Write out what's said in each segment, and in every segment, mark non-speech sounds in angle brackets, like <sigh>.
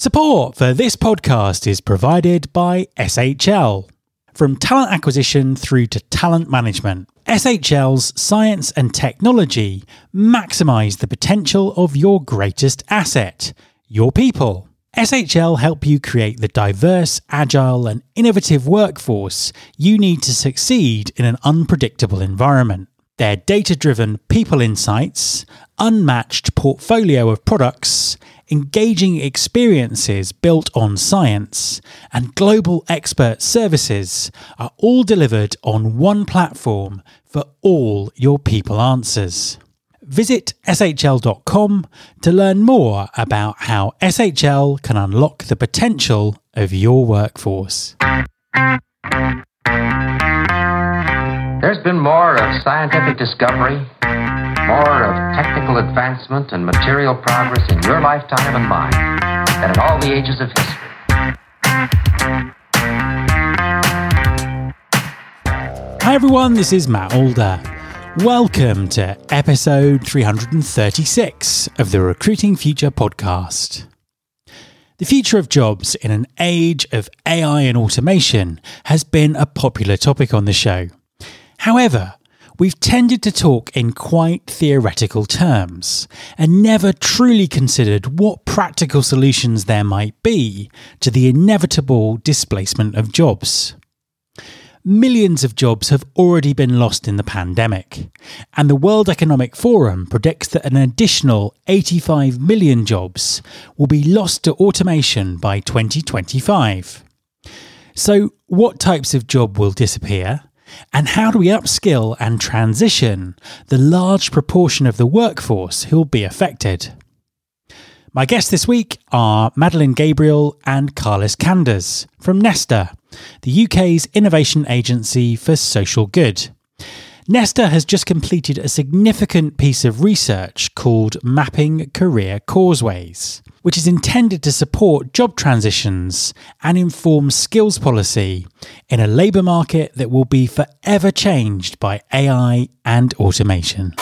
Support for this podcast is provided by SHL. From talent acquisition through to talent management, SHL's science and technology maximize the potential of your greatest asset, your people. SHL help you create the diverse, agile, and innovative workforce you need to succeed in an unpredictable environment. Their data driven people insights, unmatched portfolio of products, engaging experiences built on science, and global expert services are all delivered on one platform for all your people answers. Visit shl.com to learn more about how SHL can unlock the potential of your workforce. There's been more of scientific discovery, more of technical advancement and material progress in your lifetime and mine than in all the ages of history. Hi everyone, this is Matt Alder. Welcome to episode 336 of the Recruiting Future podcast. The future of jobs in an age of AI and automation has been a popular topic on the show. However, we've tended to talk in quite theoretical terms and never truly considered what practical solutions there might be to the inevitable displacement of jobs. Millions of jobs have already been lost in the pandemic, and the World Economic Forum predicts that an additional 85 million jobs will be lost to automation by 2025. So, what types of job will disappear? And how do we upskill and transition the large proportion of the workforce who will be affected? My guests this week are Madeleine Gabriel and Carlos Kanders from Nesta, the UK's innovation agency for social good. Nesta has just completed a significant piece of research called Mapping Career Causeways, which is intended to support job transitions and inform skills policy in a labour market that will be forever changed by AI and automation.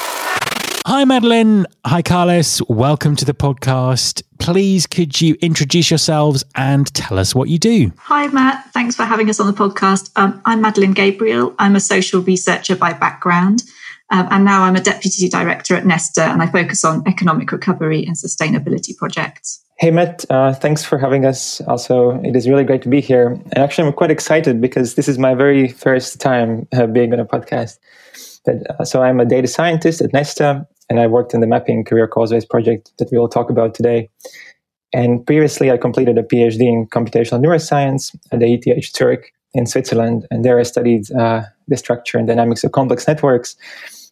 Hi, Madeleine. Hi, Carlos. Welcome to the podcast. Please, could you introduce yourselves and tell us what you do? Hi, Matt. Thanks for having us on the podcast. Um, I'm Madeleine Gabriel. I'm a social researcher by background. Um, and now I'm a deputy director at Nesta, and I focus on economic recovery and sustainability projects. Hey, Matt. Uh, thanks for having us. Also, it is really great to be here. And actually, I'm quite excited because this is my very first time uh, being on a podcast. But, uh, so, I'm a data scientist at Nesta, and I worked in the Mapping Career Causeways project that we will talk about today. And previously, I completed a PhD in computational neuroscience at the ETH Zurich in Switzerland, and there I studied uh, the structure and dynamics of complex networks.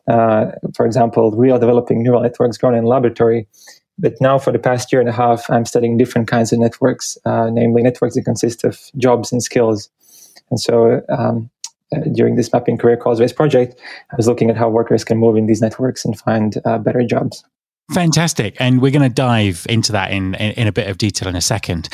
Uh, for example, real developing neural networks grown in laboratory. But now, for the past year and a half, I'm studying different kinds of networks, uh, namely networks that consist of jobs and skills. And so, um, uh, during this mapping career causeways project, I was looking at how workers can move in these networks and find uh, better jobs. Fantastic. And we're going to dive into that in, in, in, a bit of detail in a second.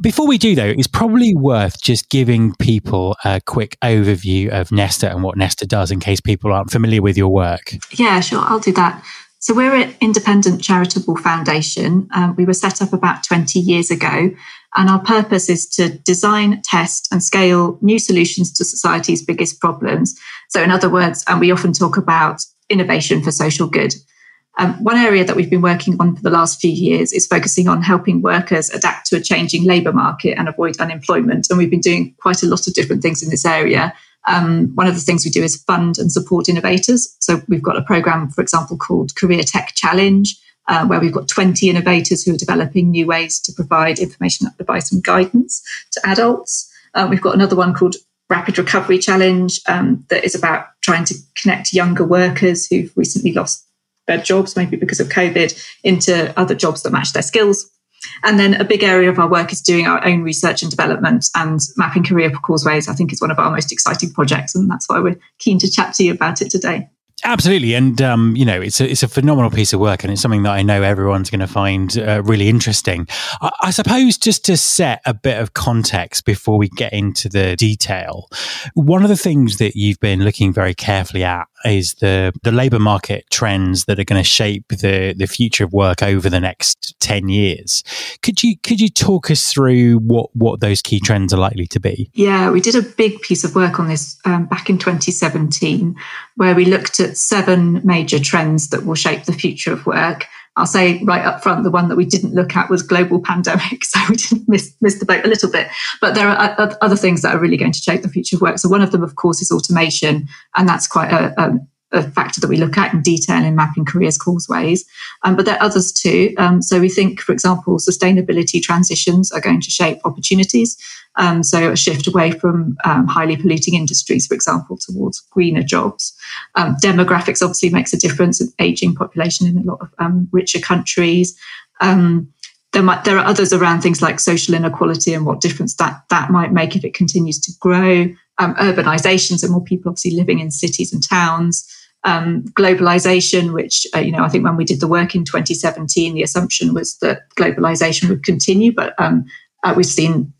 Before we do, though, it's probably worth just giving people a quick overview of Nesta and what Nesta does in case people aren't familiar with your work. Yeah, sure. I'll do that. So, we're an independent charitable foundation. Um, we were set up about 20 years ago and our purpose is to design, test, and scale new solutions to society's biggest problems. So, in other words, and we often talk about innovation for social good. Um, one area that we've been working on for the last few years is focusing on helping workers adapt to a changing labour market and avoid unemployment. And we've been doing quite a lot of different things in this area. Um, one of the things we do is fund and support innovators. So we've got a program, for example, called Career Tech Challenge, uh, where we've got 20 innovators who are developing new ways to provide information, and advice, and guidance to adults. Uh, we've got another one called Rapid Recovery Challenge um, that is about trying to connect younger workers who've recently lost their jobs, maybe because of COVID, into other jobs that match their skills. And then a big area of our work is doing our own research and development and mapping career causeways, I think is one of our most exciting projects. And that's why we're keen to chat to you about it today. Absolutely, and um, you know it's a it's a phenomenal piece of work, and it's something that I know everyone's going to find uh, really interesting. I, I, suppose just to set a bit of context before we get into the detail, one of the things that you've been looking very carefully at is the the labor market trends that are going to shape the the future of work over the next 10 years. Could you could you talk us through what what those key trends are likely to be? Yeah, we did a big piece of work on this um, back in 2017 where we looked at seven major trends that will shape the future of work. I'll say right up front, the one that we didn't look at was global pandemic. <laughs> So we didn't miss, miss the boat a little bit. But there are other things that are really going to shape the future of work. So one of them, of course, is automation. And that's quite a, a a factor that we look at in detail in mapping careers causeways. Um, but there are others too. Um, so we think, for example, sustainability transitions are going to shape opportunities. Um, so a shift away from um, highly polluting industries, for example, towards greener jobs. Um, demographics obviously makes a difference, with aging population in a lot of um, richer countries. there, might, there are others around things like social inequality and what difference that, that might make if it continues to grow. Um, urbanization, so more people obviously living in cities and towns, um, globalization, which, uh, you know, I think when we did the work in 2017, the assumption was that globalization would continue, but um, uh, we've seen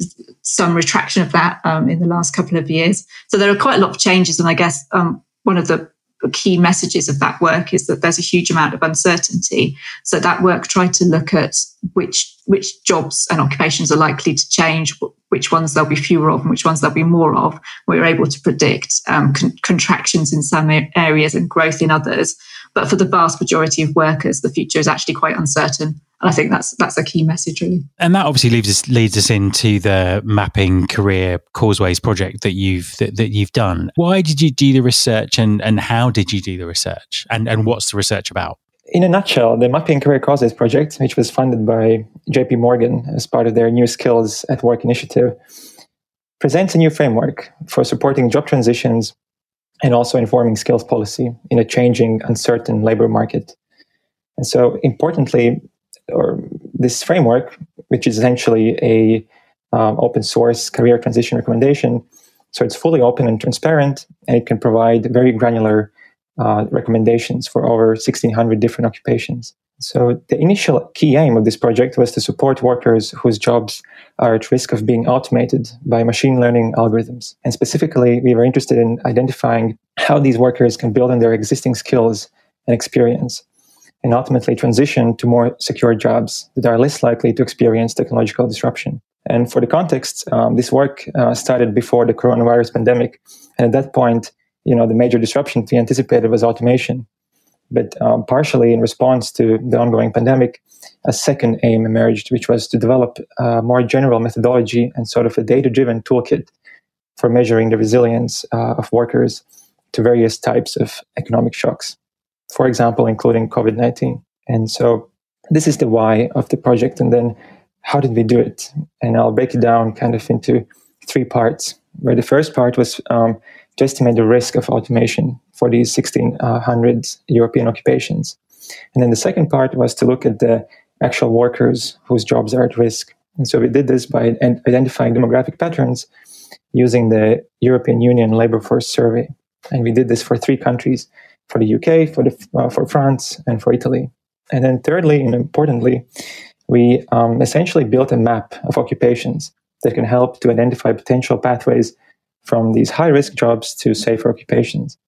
some retraction of that um, in the last couple of years. So there are quite a lot of changes. And I guess um, one of the key messages of that work is that there's a huge amount of uncertainty. So that work tried to look at which which jobs and occupations are likely to change, which ones there'll be fewer of, and which ones there'll be more of. We were able to predict um, con- contractions in some areas and growth in others. But for the vast majority of workers, the future is actually quite uncertain. And I think that's that's a key message, really. And that obviously leads us leads us into the mapping career causeways project that you've that, that you've done. Why did you do the research, and and how did you do the research, and and what's the research about? In a nutshell, the Mapping Career Causeways project, which was funded by JP Morgan as part of their New Skills at Work initiative, presents a new framework for supporting job transitions and also informing skills policy in a changing, uncertain labor market. And so, importantly, or this framework, which is essentially a um, open source career transition recommendation. So it's fully open and transparent, and it can provide very granular uh, recommendations for over 1,600 different occupations. So the initial key aim of this project was to support workers whose jobs are at risk of being automated by machine learning algorithms. And specifically, we were interested in identifying how these workers can build on their existing skills and experience and ultimately transition to more secure jobs that are less likely to experience technological disruption. And for the context, um, this work uh, started before the coronavirus pandemic, and at that point, you know, the major disruption we anticipated was automation. But um, partially in response to the ongoing pandemic, a second aim emerged, which was to develop a more general methodology and sort of a data-driven toolkit for measuring the resilience uh, of workers to various types of economic shocks for example, including COVID 19. And so this is the why of the project. And then how did we do it? And I'll break it down kind of into three parts, where the first part was um, to estimate the risk of automation for these 1600 European occupations. And then the second part was to look at the actual workers whose jobs are at risk. And so we did this by identifying demographic patterns using the European Union Labor Force Survey. And we did this for three countries for the UK, for the uh, for France, and for Italy. And then thirdly, and importantly, we um, essentially built a map of occupations that can help to identify potential pathways from these high risk jobs to safer occupations.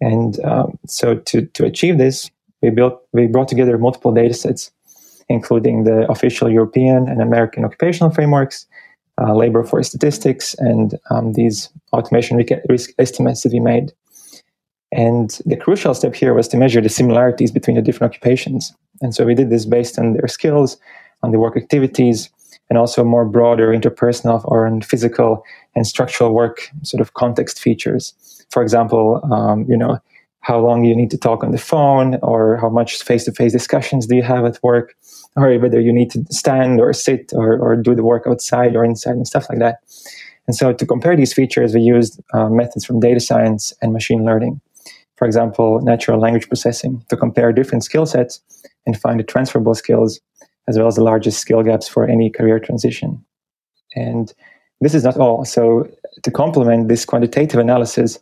And um, so to, to achieve this, we built we brought together multiple data sets, including the official European and American occupational frameworks, uh, labor force statistics, and um, these automation risk estimates that we made. And the crucial step here was to measure the similarities between the different occupations. And so we did this based on their skills, on the work activities, and also more broader interpersonal or physical and structural work sort of context features. For example, um, you know, how long you need to talk on the phone, or how much face-to-face discussions do you have at work, or whether you need to stand or sit or, or do the work outside or inside and stuff like that. And so to compare these features, we used uh, methods from data science and machine learning for example, natural language processing to compare different skill sets and find the transferable skills as well as the largest skill gaps for any career transition. And this is not all. So, to complement this quantitative analysis,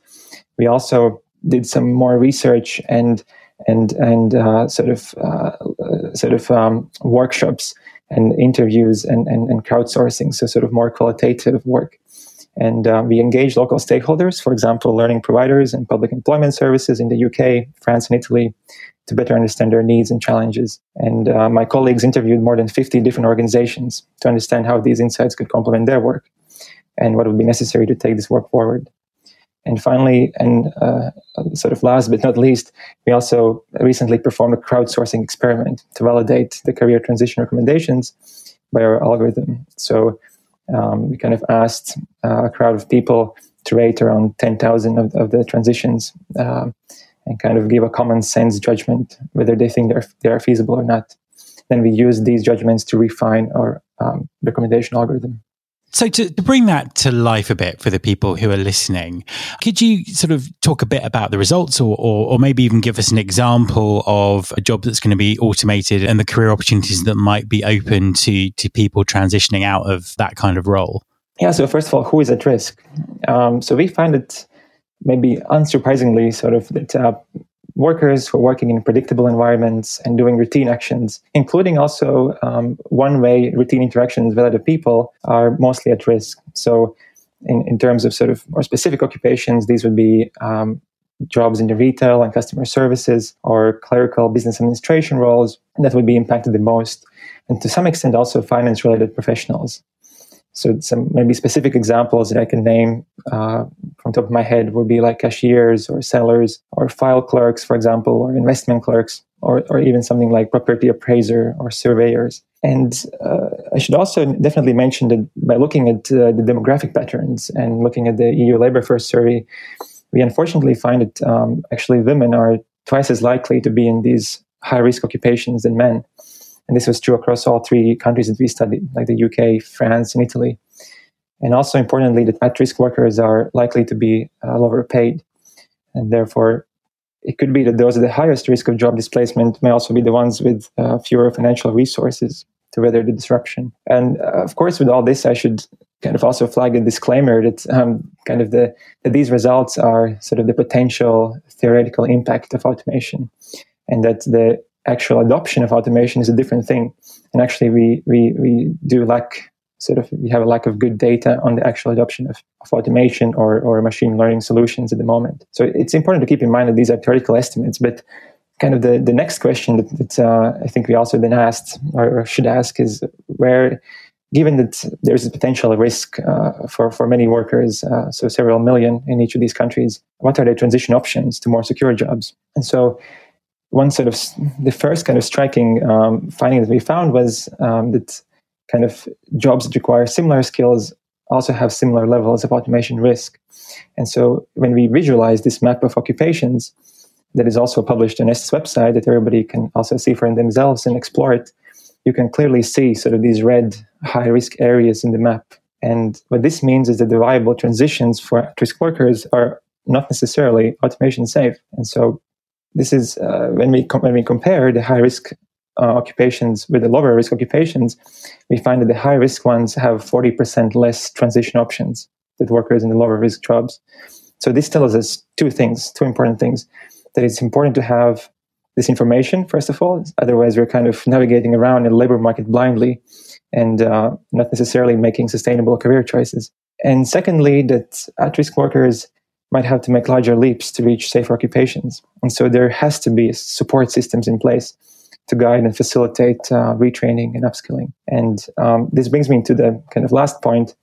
we also did some more research and and and uh, sort of uh, sort of um, workshops and interviews and, and, and crowdsourcing. So, sort of more qualitative work And uh, we engage local stakeholders, for example, learning providers and public employment services in the UK, France, and Italy, to better understand their needs and challenges. And uh, my colleagues interviewed more than 50 different organizations to understand how these insights could complement their work and what would be necessary to take this work forward. And finally, and uh, sort of last but not least, we also recently performed a crowdsourcing experiment to validate the career transition recommendations by our algorithm. So um, we kind of asked uh, a crowd of people to rate around 10,000 of, of, the transitions um, and kind of give a common sense judgment whether they think they're, they are feasible or not. Then we use these judgments to refine our um, recommendation algorithm. So, to, to, bring that to life a bit for the people who are listening, could you sort of talk a bit about the results or, or, or, maybe even give us an example of a job that's going to be automated and the career opportunities that might be open to, to people transitioning out of that kind of role? Yeah, so first of all, who is at risk? Um, so, we find it maybe unsurprisingly sort of that uh, workers who are working in predictable environments and doing routine actions, including also um, one way routine interactions with other people, are mostly at risk. So, in, in terms of sort of more specific occupations, these would be um, jobs in the retail and customer services or clerical business administration roles that would be impacted the most. And to some extent, also finance related professionals. So some maybe specific examples that I can name uh, from top of my head would be like cashiers or sellers or file clerks, for example, or investment clerks, or, or even something like property appraiser or surveyors. And uh, I should also definitely mention that by looking at uh, the demographic patterns and looking at the EU Labour Force survey, we unfortunately find that um, actually women are twice as likely to be in these high risk occupations than men. And this was true across all three countries that we studied, like the UK, France, and Italy. And also importantly, that at risk workers are likely to be uh, lower paid. And therefore, it could be that those at the highest risk of job displacement may also be the ones with uh, fewer financial resources to weather the disruption. And uh, of course, with all this, I should kind of also flag a disclaimer that um, kind of the that these results are sort of the potential theoretical impact of automation, and that the actual adoption of automation is a different thing. And actually, we we we do lack sort of we have a lack of good data on the actual adoption of, of automation or or machine learning solutions at the moment. So it's important to keep in mind that these are theoretical estimates, but kind of the, the next question that, that uh, I think we also then asked or should ask is where, given that there's a potential risk uh, for, for many workers, uh, so several million in each of these countries, what are the transition options to more secure jobs? And so one sort of the first kind of striking um, finding that we found was um, that kind of jobs that require similar skills also have similar levels of automation risk. And so when we visualize this map of occupations that is also published on Nesta's website that everybody can also see for themselves and explore it, you can clearly see sort of these red high risk areas in the map. And what this means is that the viable transitions for at-risk workers are not necessarily automation safe. And so this is uh, when we com- when we compare the high risk uh, occupations with the lower risk occupations, we find that the high risk ones have 40% less transition options than workers in the lower risk jobs. So this tells us two things, two important things. That it's important to have this information, first of all. Otherwise, we're kind of navigating around in the labor market blindly and uh, not necessarily making sustainable career choices. And secondly, that at risk workers might have to make larger leaps to reach safer occupations. And so there has to be support systems in place to guide and facilitate uh, retraining and upskilling. And um, this brings me to the kind of last point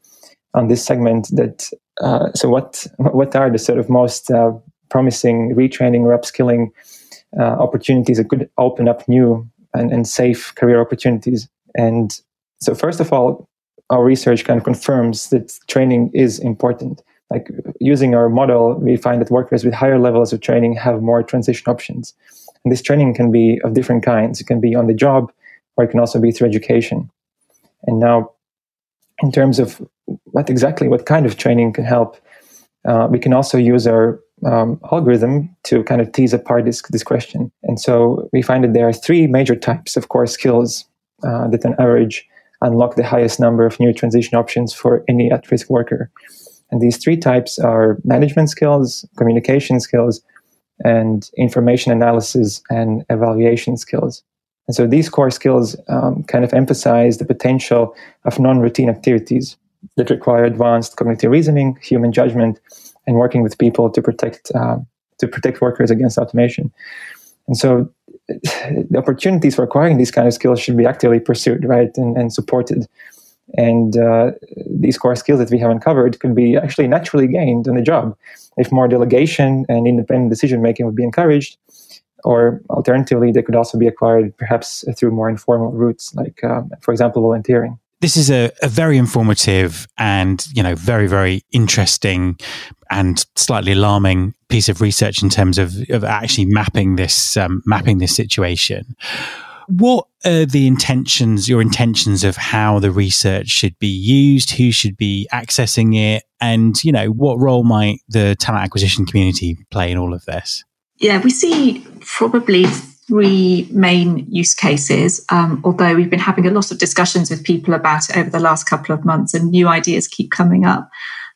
on this segment that uh, so what what are the sort of most uh, promising retraining or upskilling uh, opportunities that could open up new and, and safe career opportunities? And so first of all, our research kind of confirms that training is important like using our model, we find that workers with higher levels of training have more transition options. And this training can be of different kinds. It can be on the job, or it can also be through education. And now, in terms of what exactly, what kind of training can help, uh, we can also use our um, algorithm to kind of tease apart this, this question. And so we find that there are three major types of core skills uh, that on average unlock the highest number of new transition options for any at-risk worker. And these three types are management skills, communication skills, and information analysis and evaluation skills. And so these core skills um, kind of emphasize the potential of non routine activities. that require advanced cognitive reasoning, human judgment, and working with people to protect uh, to protect workers against automation. And so, <sighs> the opportunities for acquiring these kind of skills should be actively pursued, right, and, and supported. And uh, these core skills that we have uncovered could be actually naturally gained on the job if more delegation and independent decision making would be encouraged. Or alternatively, they could also be acquired perhaps through more informal routes, like, uh, for example, volunteering this is a, a, very informative and you know very very interesting and slightly alarming piece of research in terms of, of actually mapping this um, mapping this situation what are the intentions your intentions of how the research should be used who should be accessing it and you know what role might the talent acquisition community play in all of this yeah we see probably three main use cases, um, although we've been having a lot of discussions with people about it over the last couple of months and new ideas keep coming up.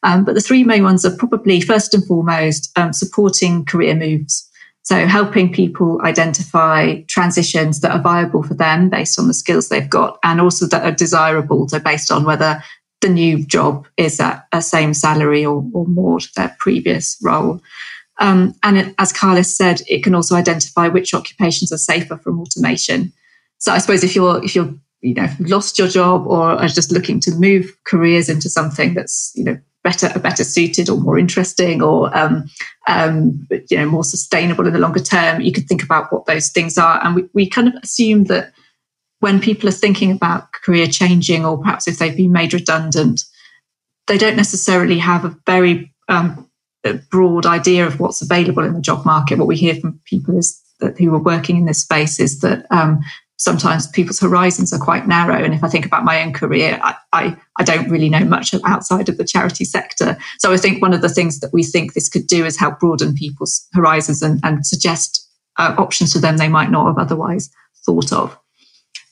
Um, but the three main ones are probably first and foremost um, supporting career moves. So helping people identify transitions that are viable for them based on the skills they've got and also that are desirable. So based on whether the new job is at a same salary or, or more to their previous role. Um, and it, as Carlos said, it can also identify which occupations are safer from automation. So I suppose if you're if you're you know lost your job or are just looking to move careers into something that's you know better better suited or more interesting or um, um, you know more sustainable in the longer term, you could think about what those things are. And we, we kind of assume that when people are thinking about career changing or perhaps if they've been made redundant, they don't necessarily have a very um, broad idea of what's available in the job market. What we hear from people is that who are working in this space is that um, sometimes people's horizons are quite narrow. And if I think about my own career, I, I, I, don't really know much <laughs> outside of the charity sector. So I think one of the things that we think this could do is help broaden people's horizons and, and suggest uh, options to them they might not have otherwise thought of.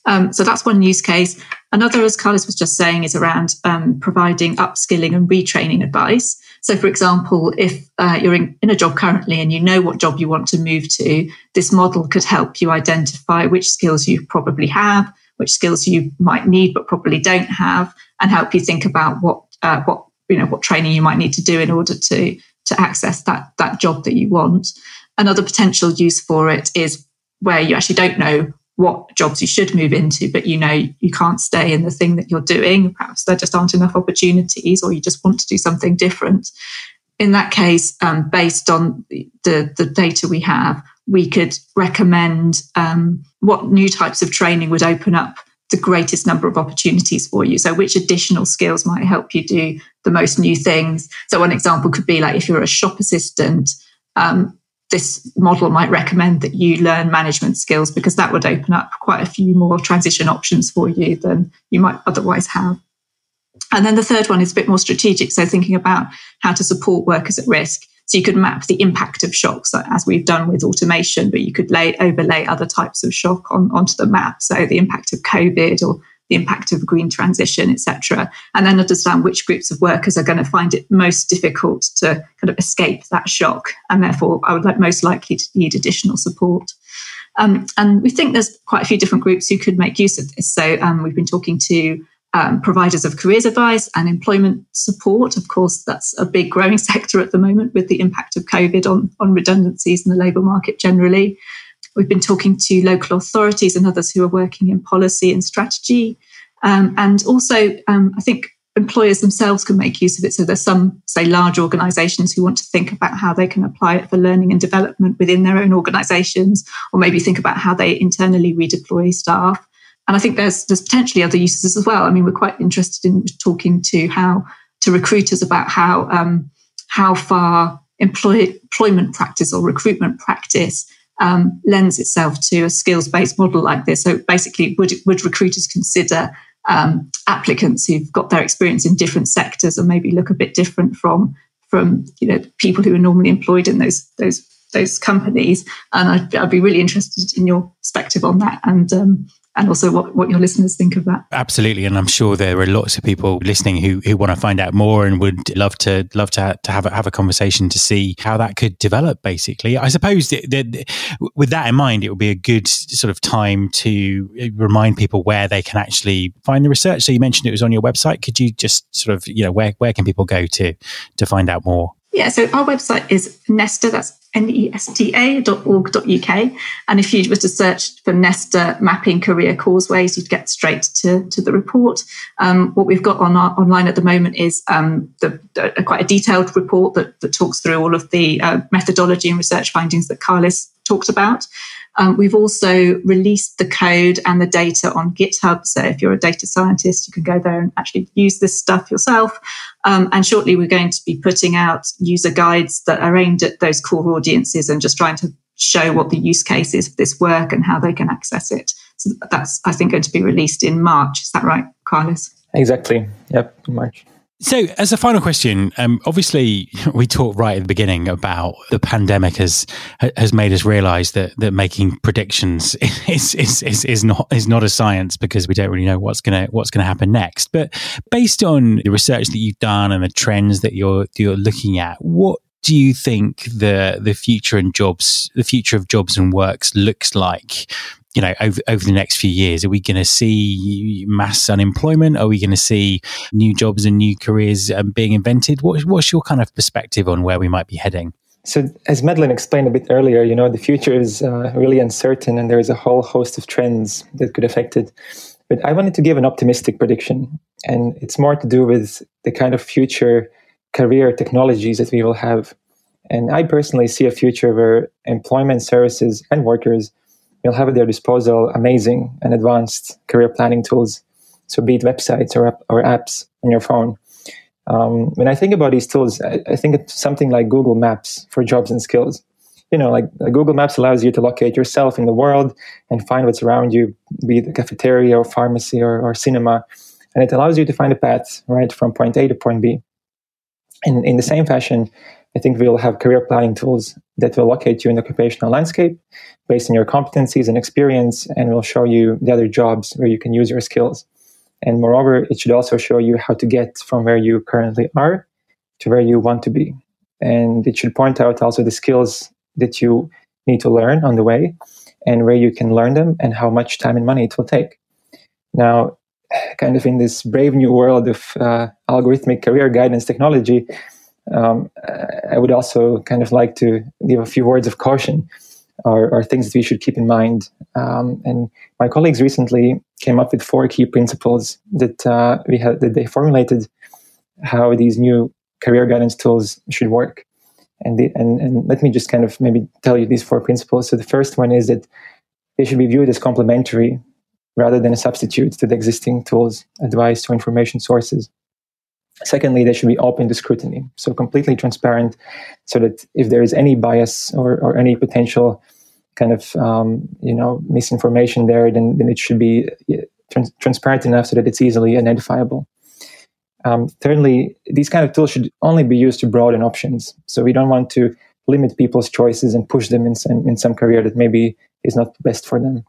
Um, so that's one use case. Another, as Carlos was just saying, is around um, providing upskilling and retraining advice. So, for example, if uh, you're in, in, a job currently and you know what job you want to move to, this model could help you identify which skills you probably have, which skills you might need but probably don't have, and help you think about what uh, what you know what training you might need to do in order to to access that that job that you want. Another potential use for it is where you actually don't know what jobs you should move into, but you know you can't stay in the thing that you're doing. Perhaps there just aren't enough opportunities, or you just want to do something different. In that case, um, based on the, the data we have, we could recommend um, what new types of training would open up the greatest number of opportunities for you. So, which additional skills might help you do the most new things? So, one example could be like if you're a shop assistant, um, this model might recommend that you learn management skills because that would open up quite a few more transition options for you than you might otherwise have. And then the third one is a bit more strategic. So thinking about how to support workers at risk. So you could map the impact of shocks as we've done with automation, but you could lay, overlay other types of shock on, onto the map. So the impact of COVID or the impact of the green transition, etc., and then understand which groups of workers are going to find it most difficult to kind of escape that shock, and therefore I would like most likely to need additional support. Um, and we think there's quite a few different groups who could make use of this. So um, we've been talking to um, providers of careers advice and employment support. Of course, that's a big growing <laughs> sector at the moment with the impact of COVID on, on redundancies in the labour market generally. We've been talking to local authorities and others who are working in policy and strategy. Um, and also, um, I think employers themselves can make use of it. So there's some, say, large organizations who want to think about how they can apply it for learning and development within their own organizations, or maybe think about how they internally redeploy staff. And I think there's there's potentially other uses as well. I mean, we're quite interested in talking to how to recruiters about how um, how far employ, employment practice or recruitment practice um, lends itself to a skills based model like this. So basically, would, would recruiters consider um, applicants who've got their experience in different sectors and maybe look a bit different from from you know people who are normally employed in those those those companies? And I'd, I'd be really interested in your perspective on that and um, and also what, what your listeners think of that. Absolutely, and I'm sure there are lots of people listening who, who want to find out more and would love to love to to have a, have a conversation to see how that could develop. Basically, I suppose that, that with that in mind, it would be a good sort of time to uh, remind people where they can actually find the research. So you mentioned it was on your website. Could you just sort of you know where where can people go to to find out more? Yeah, so our website is Nesta, that's nesta.org.uk. And if you were to search for Nesta mapping career causeways, you'd get straight to, to the report. Um, what we've got on our, online at the moment is um, the, the, quite a detailed report that, that talks through all of the uh, methodology and research findings that Karlis talked about. Um, we've also released the code and the data on GitHub. So if you're a data scientist, you can go there and actually use this stuff yourself. Um, and shortly, we're going to be putting out user guides that are aimed at those core audiences and just trying to show what the use case is of this work and how they can access it. So that's, I think, going to be released in March. Is that right, Carlos? Exactly. Yep, March. So, as a final question, um, obviously <laughs> we talked right at the beginning about the pandemic has has made us realise that that making predictions <laughs> is, is is is not is not a science because we don't really know what's gonna what's gonna happen next. But based on the research that you've done and the trends that you're you're looking at, what do you think the the future and jobs the future of jobs and works looks like you know, over, over the next few years? Are we going to see mass unemployment? Are we going to see new jobs and new careers um, being invented? What, what's your kind of perspective on where we might be heading? So, as Madeleine explained a bit earlier, you know, the future is uh, really uncertain and there is a whole host of trends that could affect it. But I wanted to give an optimistic prediction, and it's more to do with the kind of future career technologies that we will have. And I personally see a future where employment services and workers you'll have at their disposal amazing and advanced career planning tools. So, be it websites or, or apps on your phone. Um, when I think about these tools, I, I, think it's something like Google Maps for jobs and skills. You know, like Google Maps allows you to locate yourself in the world and find what's around you, be it a cafeteria or pharmacy or, or cinema. And it allows you to find a path, right, from point A to point B. And in the same fashion, I think we'll have career planning tools that will locate you in the occupational landscape based on your competencies and experience, and will show you the other jobs where you can use your skills. And moreover, it should also show you how to get from where you currently are to where you want to be. And it should point out also the skills that you need to learn on the way and where you can learn them and how much time and money it will take. Now, <sighs> kind of in this brave new world of uh, algorithmic career guidance technology, um, I would also kind of like to give a few words of caution or, or things that we should keep in mind. Um, and my colleagues recently came up with four key principles that uh, we had that they formulated how these new career guidance tools should work. And, the, and and let me just kind of maybe tell you these four principles. So the first one is that they should be viewed as complementary rather than a substitute to the existing tools, advice, or information sources. Secondly, they should be open to scrutiny, so completely transparent, so that if there is any bias or, or any potential kind of um, you know misinformation there, then, then it should be trans- transparent enough so that it's easily identifiable. Um, thirdly, these kind of tools should only be used to broaden options. So we don't want to limit people's choices and push them in some, in some career that maybe is not best for them.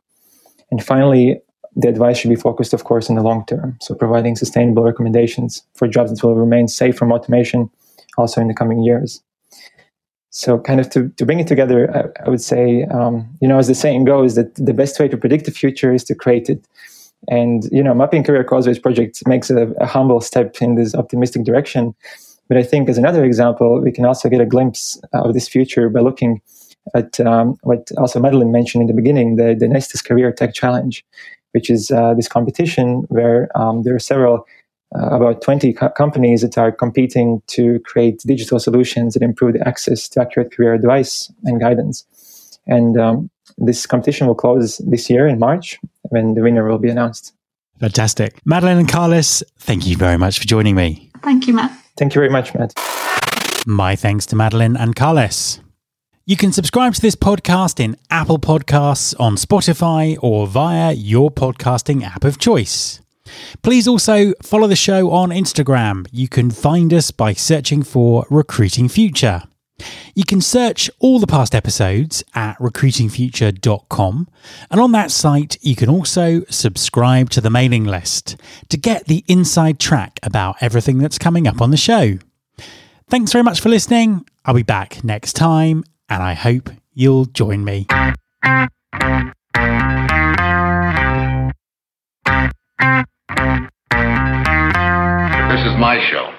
And finally, the advice should be focused, of course, in the long term. So providing sustainable recommendations for jobs that will remain safe from automation also in the coming years. So, kind of to, to bring it together, I, I would say, um, you know, as the saying goes, that the best way to predict the future is to create it. And, you know, Mapping Career Causeways project makes a, a humble step in this optimistic direction. But I think, as another example, we can also get a glimpse of this future by looking at um, what also Madeleine mentioned in the beginning the, the Nesta's Career Tech Challenge which is uh, this competition where um, there are several, uh, about 20 co- companies that are competing to create digital solutions that improve the access to accurate career advice and guidance. And um, this competition will close this year in March when the winner will be announced. Fantastic. Madeleine and Carlos, thank you very much for joining me. Thank you, Matt. Thank you very much, Matt. My thanks to Madeleine and Karlis. You can subscribe to this podcast in Apple Podcasts, on Spotify, or via your podcasting app of choice. Please also follow the show on Instagram. You can find us by searching for Recruiting Future. You can search all the past episodes at recruitingfuture.com, and on that site, you can also subscribe to the mailing list to get the inside track about everything that's coming up on the show. Thanks very much for listening. I'll be back next time, and I hope you'll join me. This is my show.